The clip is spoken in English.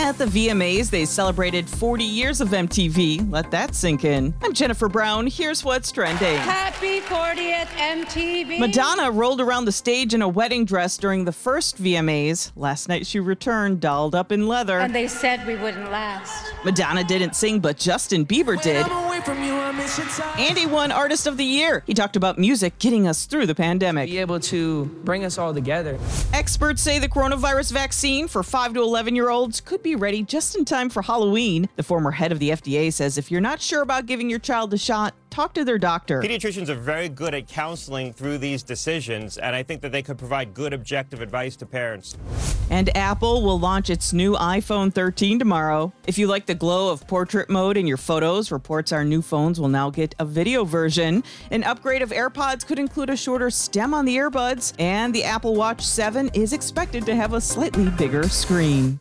At the VMAs, they celebrated 40 years of MTV. Let that sink in. I'm Jennifer Brown. Here's what's trending. Happy 40th MTV. Madonna rolled around the stage in a wedding dress during the first VMAs. Last night she returned dolled up in leather. And they said we wouldn't last. Madonna didn't sing, but Justin Bieber did. Andy won Artist of the Year. He talked about music getting us through the pandemic. Be able to bring us all together. Experts say the coronavirus vaccine for 5 to 11 year olds could be ready just in time for Halloween. The former head of the FDA says if you're not sure about giving your child a shot, talk to their doctor. Pediatricians are very good at counseling through these decisions, and I think that they could provide good objective advice to parents. And Apple will launch its new iPhone 13 tomorrow. If you like the glow of portrait mode in your photos, reports our new phones will now get a video version. An upgrade of AirPods could include a shorter stem on the earbuds, and the Apple Watch 7 is expected to have a slightly bigger screen.